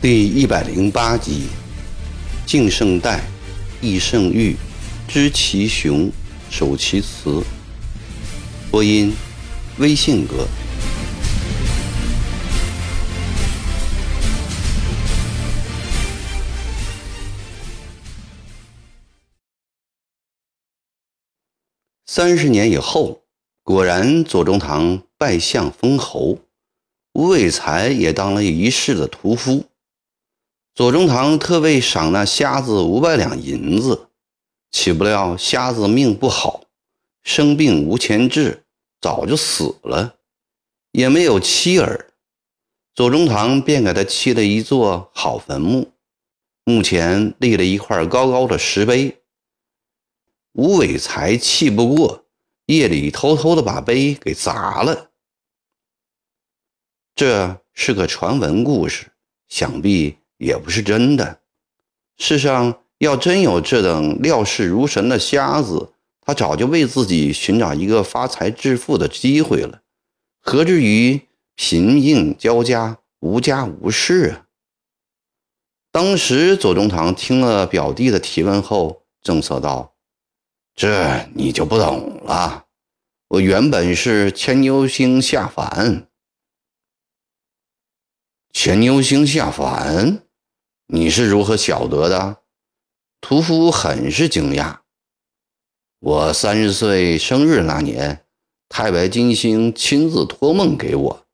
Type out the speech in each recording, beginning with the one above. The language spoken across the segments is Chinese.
第一百零八集：敬圣代，义圣欲，知其雄，守其雌。播音：微信哥。三十年以后，果然左宗棠拜相封侯，吴伟才也当了一世的屠夫。左宗棠特为赏那瞎子五百两银子，岂不料瞎子命不好，生病无钱治，早就死了，也没有妻儿。左宗棠便给他砌了一座好坟墓，墓前立了一块高高的石碑。吴伟才气不过，夜里偷偷的把碑给砸了。这是个传闻故事，想必。也不是真的。世上要真有这等料事如神的瞎子，他早就为自己寻找一个发财致富的机会了，何至于贫硬交加、无家无室啊？当时左宗棠听了表弟的提问后，正色道：“这你就不懂了。我原本是牵牛星下凡，牵牛星下凡。”你是如何晓得的？屠夫很是惊讶。我三十岁生日那年，太白金星亲自托梦给我，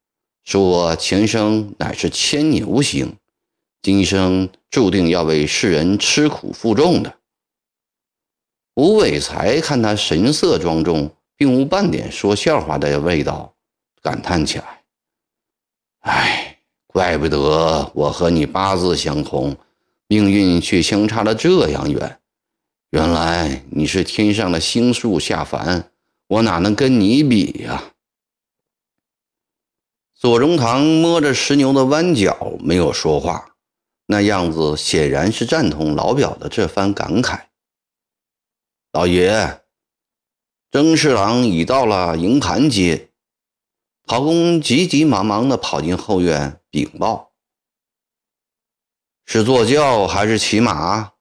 说我前生乃是牵牛星，今生注定要为世人吃苦负重的。吴伟才看他神色庄重，并无半点说笑话的味道，感叹起来：“唉。”怪不得我和你八字相同，命运却相差了这样远。原来你是天上的星宿下凡，我哪能跟你比呀？左宗棠摸着石牛的弯角，没有说话，那样子显然是赞同老表的这番感慨。老爷，曾侍郎已到了营盘街。陶公急急忙忙地跑进后院禀报：“是坐轿还是骑马？”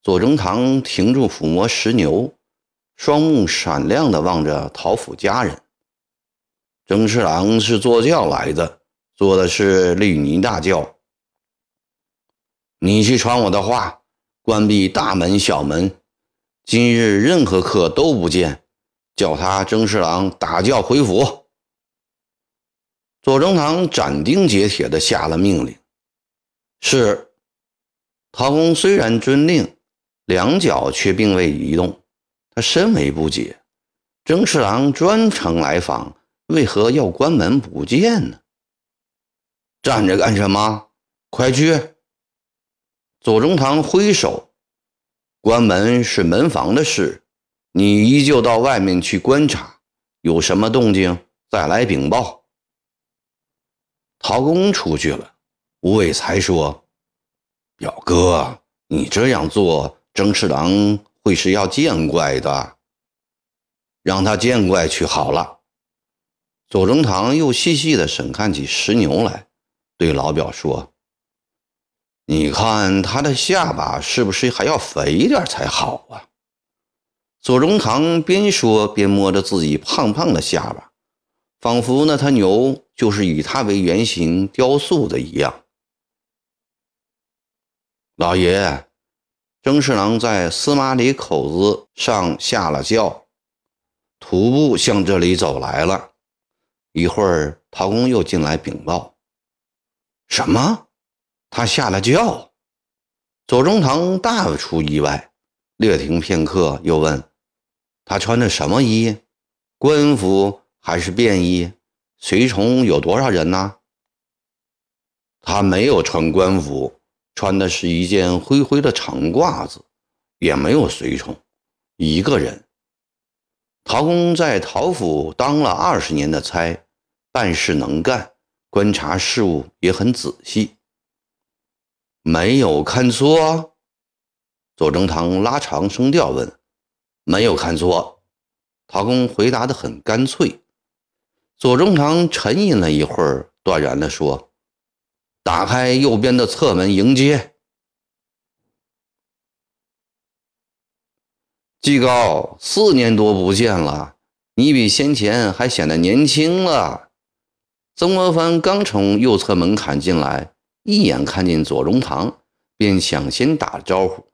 左宗棠停住抚摸石牛，双目闪亮地望着陶府家人。曾侍郎是坐轿来的，坐的是绿泥大轿。你去传我的话，关闭大门、小门，今日任何客都不见，叫他曾侍郎打轿回府。左宗棠斩钉截铁地下了命令。是，陶公虽然遵令，两脚却并未移动。他深为不解：曾侍郎专程来访，为何要关门不见呢？站着干什么？快去！左宗棠挥手：“关门是门房的事，你依旧到外面去观察，有什么动静再来禀报。”陶公出去了，吴伟才说：“表哥，你这样做，曾侍郎会是要见怪的。让他见怪去好了。”左宗棠又细细的审看起石牛来，对老表说：“你看他的下巴是不是还要肥点才好啊？”左宗棠边说边摸着自己胖胖的下巴。仿佛那头牛就是以他为原型雕塑的一样。老爷，曾侍郎在司马里口子上下了轿，徒步向这里走来了。一会儿，陶公又进来禀报：“什么？他下了轿？”左宗棠大出意外，略停片刻，又问：“他穿的什么衣？官服？”还是便衣，随从有多少人呢？他没有穿官服，穿的是一件灰灰的长褂子，也没有随从，一个人。陶公在陶府当了二十年的差，办事能干，观察事物也很仔细，没有看错。左宗棠拉长声调问：“没有看错。”陶公回答得很干脆。左宗棠沉吟了一会儿，断然地说：“打开右边的侧门迎接。”季高，四年多不见了，你比先前还显得年轻了。曾国藩刚从右侧门槛进来，一眼看见左宗棠，便抢先打了招呼，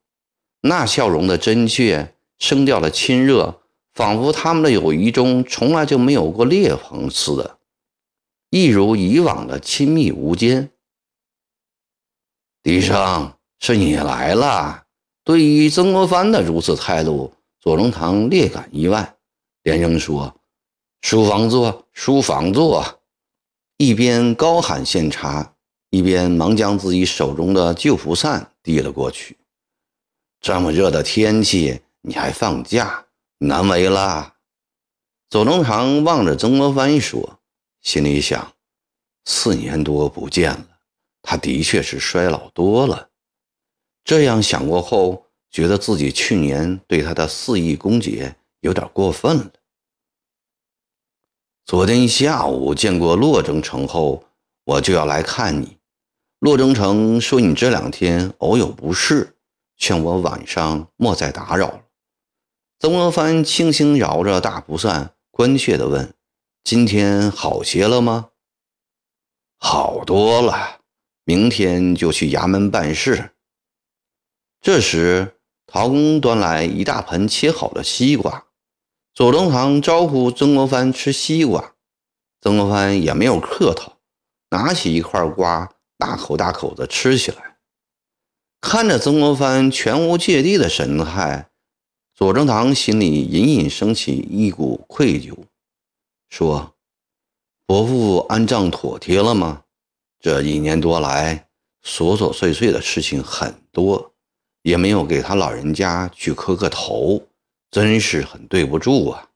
那笑容的真切，声调的亲热。仿佛他们的友谊中从来就没有过裂缝似的，一如以往的亲密无间。笛声，是你来了。对于曾国藩的如此态度，左宗棠略感意外，连声说：“书房坐，书房坐。”一边高喊献茶，一边忙将自己手中的旧蒲扇递了过去。这么热的天气，你还放假？难为了，左宗棠望着曾国藩说，心里想：四年多不见了，他的确是衰老多了。这样想过后，觉得自己去年对他的肆意攻讦有点过分了。昨天下午见过骆征成后，我就要来看你。骆征成说你这两天偶有不适，劝我晚上莫再打扰了。曾国藩轻轻摇着大蒲扇，关切地问：“今天好些了吗？”“好多了，明天就去衙门办事。”这时，陶公端来一大盆切好的西瓜，左宗棠招呼曾国藩吃西瓜，曾国藩也没有客套，拿起一块瓜，大口大口的吃起来。看着曾国藩全无芥蒂的神态。左宗棠心里隐隐升起一股愧疚，说：“伯父安葬妥帖了吗？这一年多来，琐琐碎碎的事情很多，也没有给他老人家去磕个头，真是很对不住啊。”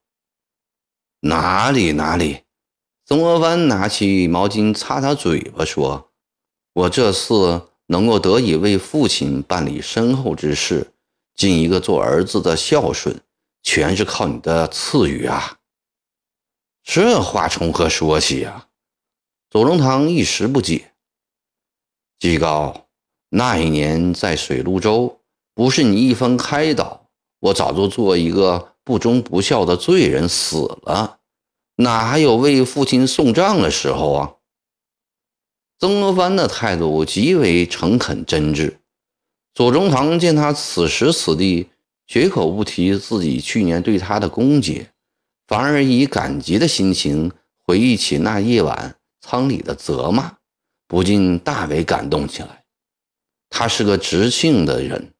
哪里哪里，曾国藩拿起毛巾擦擦嘴巴，说：“我这次能够得以为父亲办理身后之事。”尽一个做儿子的孝顺，全是靠你的赐予啊！这话从何说起呀？左宗棠一时不解。季高，那一年在水陆州，不是你一番开导，我早就做一个不忠不孝的罪人死了，哪还有为父亲送葬的时候啊？曾国藩的态度极为诚恳真挚。左宗棠见他此时此地绝口不提自己去年对他的攻讦，反而以感激的心情回忆起那夜晚仓里的责骂，不禁大为感动起来。他是个直性的人，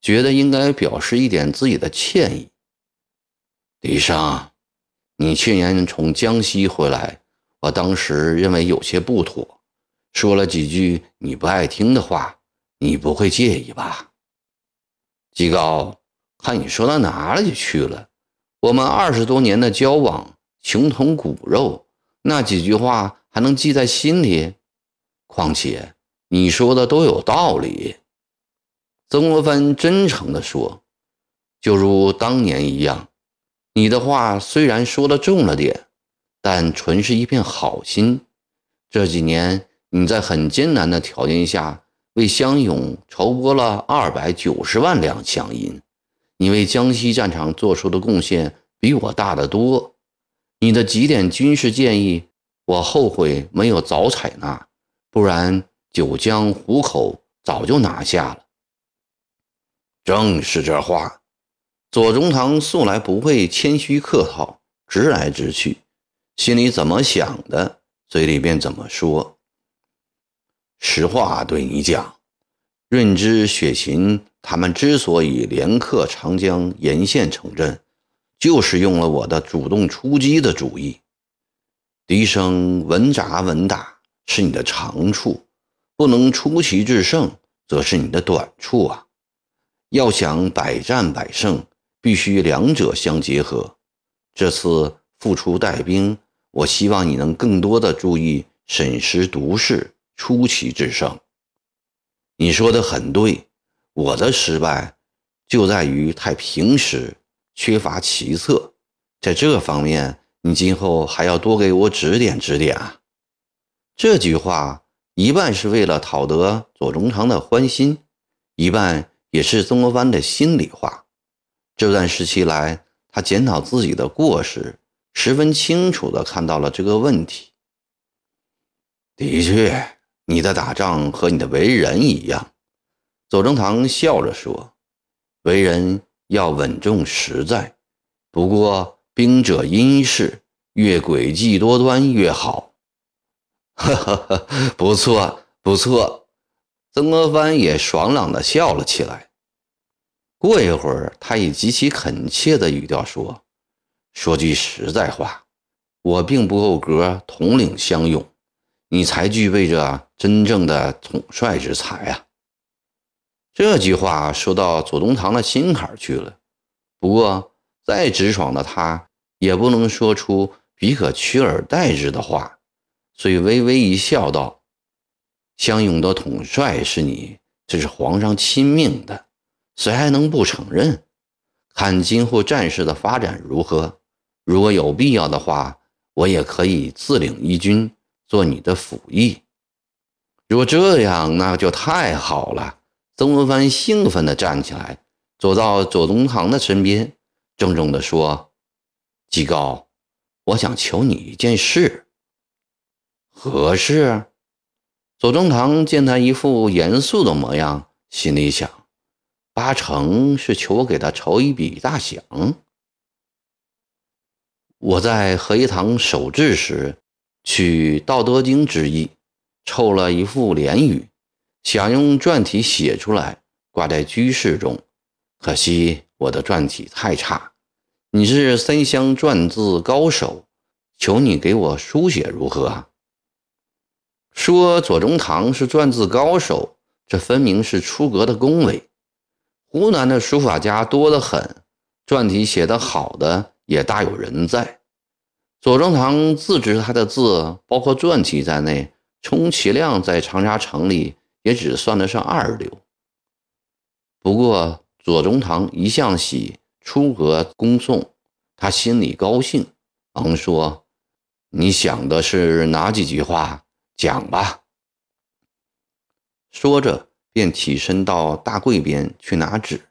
觉得应该表示一点自己的歉意。李生，你去年从江西回来，我当时认为有些不妥，说了几句你不爱听的话。你不会介意吧，季高？看你说到哪里去了？我们二十多年的交往，情同骨肉，那几句话还能记在心里？况且你说的都有道理。曾国藩真诚地说：“就如当年一样，你的话虽然说的重了点，但纯是一片好心。这几年你在很艰难的条件下。”为湘勇筹拨了二百九十万两饷银，你为江西战场做出的贡献比我大得多。你的几点军事建议，我后悔没有早采纳，不然九江、湖口早就拿下了。正是这话，左宗棠素来不会谦虚客套，直来直去，心里怎么想的，嘴里便怎么说。实话对你讲，润之、雪芹他们之所以连克长江沿线城镇，就是用了我的主动出击的主意。笛声稳扎稳打是你的长处，不能出奇制胜，则是你的短处啊！要想百战百胜，必须两者相结合。这次复出带兵，我希望你能更多的注意审时度势。出奇制胜，你说的很对。我的失败就在于太平时，缺乏奇策，在这方面，你今后还要多给我指点指点啊。这句话一半是为了讨得左宗棠的欢心，一半也是曾国藩的心里话。这段时期来，他检讨自己的过失，十分清楚地看到了这个问题。的确，你的打仗和你的为人一样。左宗棠笑着说：“为人要稳重实在，不过兵者阴事，越诡计多端越好。”哈哈哈，不错不错，曾国藩也爽朗地笑了起来。过一会儿，他以极其恳切的语调说：“说句实在话，我并不够格统领乡勇，你才具备着真正的统帅之才啊。”这句话说到左宗棠的心坎去了。不过，再直爽的他，也不能说出比可取而代之的话。所以微微一笑，道：“相勇的统帅是你，这是皇上亲命的，谁还能不承认？看今后战事的发展如何？如果有必要的话，我也可以自领一军，做你的辅若这样，那就太好了。”曾国藩兴奋地站起来，走到左宗棠的身边，郑重地说：“季高，我想求你一件事。”何事？左宗棠见他一副严肃的模样，心里想：八成是求我给他筹一笔大饷。我在合一堂守制时，取《道德经》之意，凑了一副联语，想用篆体写出来，挂在居室中。可惜我的篆体太差，你是三湘篆字高手，求你给我书写如何？说左宗棠是篆字高手，这分明是出格的恭维。湖南的书法家多得很，篆体写得好的也大有人在。左宗棠自知他的字，包括篆体在内，充其量在长沙城里也只算得上二流。不过左宗棠一向喜出阁恭送，他心里高兴，忙说：“你想的是哪几句话？”讲吧。说着，便起身到大柜边去拿纸。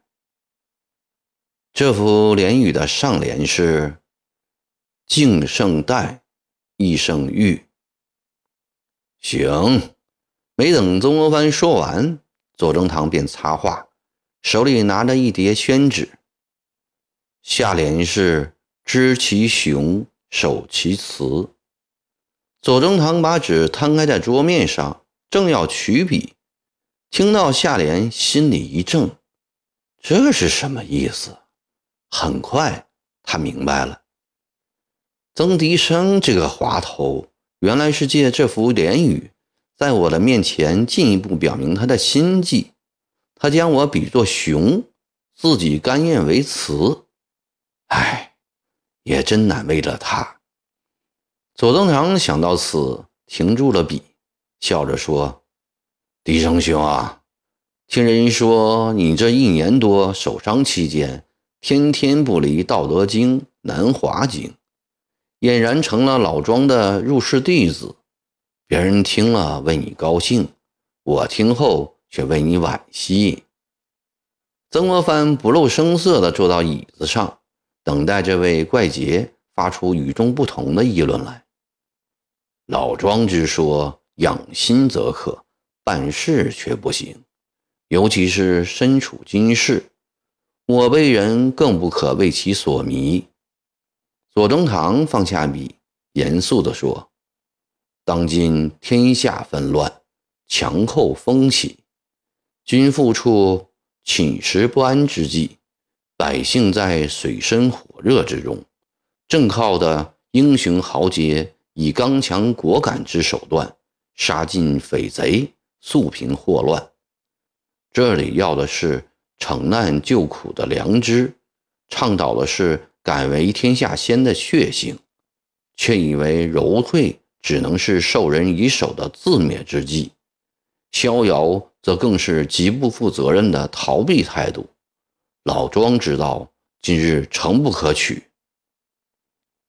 这幅联语的上联是“敬圣代，一生玉”。行。没等曾国藩说完，左宗棠便插话，手里拿着一叠宣纸。下联是“知其雄，守其雌”。左宗棠把纸摊开在桌面上，正要取笔，听到下联，心里一怔，这是什么意思？很快他明白了，曾迪生这个滑头，原来是借这幅联语，在我的面前进一步表明他的心迹。他将我比作熊，自己甘愿为雌，唉，也真难为了他。左宗棠想到此，停住了笔，笑着说：“狄生兄啊，听人说你这一年多守伤期间，天天不离《道德经》《南华经》，俨然成了老庄的入室弟子。别人听了为你高兴，我听后却为你惋惜。”曾国藩不露声色地坐到椅子上，等待这位怪杰发出与众不同的议论来。老庄之说，养心则可，办事却不行。尤其是身处今世，我辈人更不可为其所迷。左宗棠放下笔，严肃地说：“当今天下纷乱，强寇风起，君父处寝食不安之际，百姓在水深火热之中，正靠的英雄豪杰。”以刚强果敢之手段杀尽匪贼，肃平祸乱。这里要的是惩难救苦的良知，倡导的是敢为天下先的血性，却以为柔退只能是授人以手的自灭之计，逍遥则更是极不负责任的逃避态度。老庄知道今日诚不可取。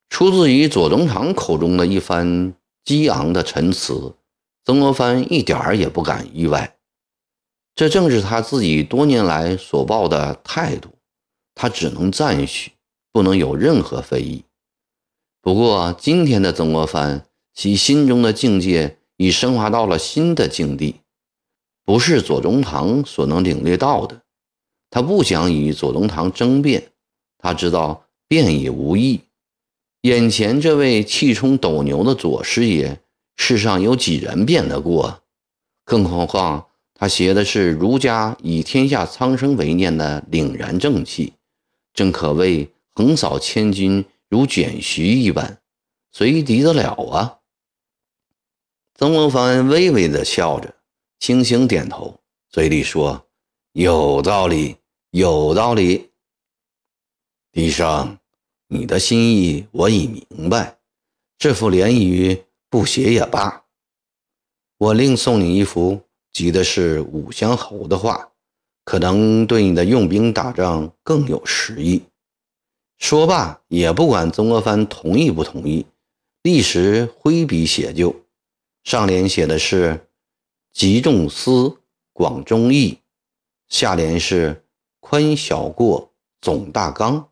出自于左宗棠口中的一番激昂的陈词，曾国藩一点儿也不感意外。这正是他自己多年来所抱的态度，他只能赞许，不能有任何非议。不过，今天的曾国藩，其心中的境界已升华到了新的境地，不是左宗棠所能领略到的。他不想与左宗棠争辩，他知道辩也无益。眼前这位气冲斗牛的左师爷，世上有几人辩得过？更何况。他写的是儒家以天下苍生为念的凛然正气，正可谓横扫千军如卷席一般，谁敌得了啊？曾国藩微微的笑着，轻轻点头，嘴里说：“有道理，有道理。”笛生，你的心意我已明白，这副联语不写也罢，我另送你一幅。急的是武乡侯的话，可能对你的用兵打仗更有实益。说罢，也不管曾国藩同意不同意，立时挥笔写就。上联写的是“集众思，广忠义”，下联是“宽小过，总大纲”。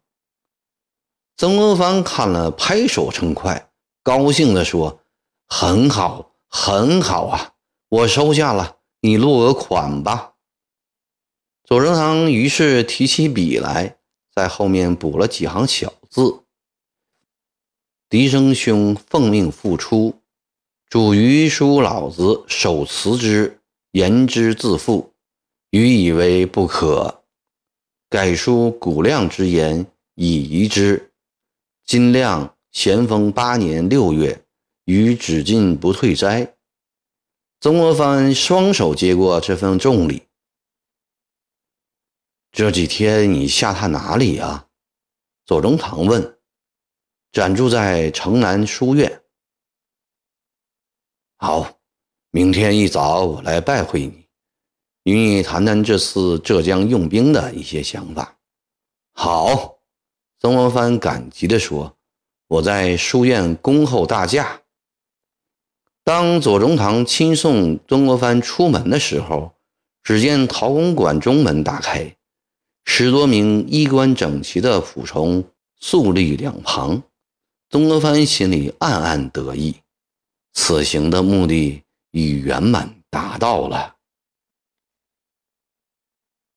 曾国藩看了，拍手称快，高兴地说：“很好，很好啊，我收下了。”你落个款吧。左宗棠于是提起笔来，在后面补了几行小字：“笛生兄奉命复出，主于书老子手辞之，言之自负，余以为不可。改书古亮之言，以遗之。今亮咸丰八年六月，于只进不退斋。”曾国藩双手接过这份重礼。这几天你下榻哪里呀？左宗棠问。暂住在城南书院。好，明天一早我来拜会你，与你谈谈这次浙江用兵的一些想法。好，曾国藩感激地说：“我在书院恭候大驾。”当左宗棠亲送曾国藩出门的时候，只见陶公馆中门打开，十多名衣冠整齐的仆从肃立两旁。曾国藩心里暗暗得意，此行的目的已圆满达到了。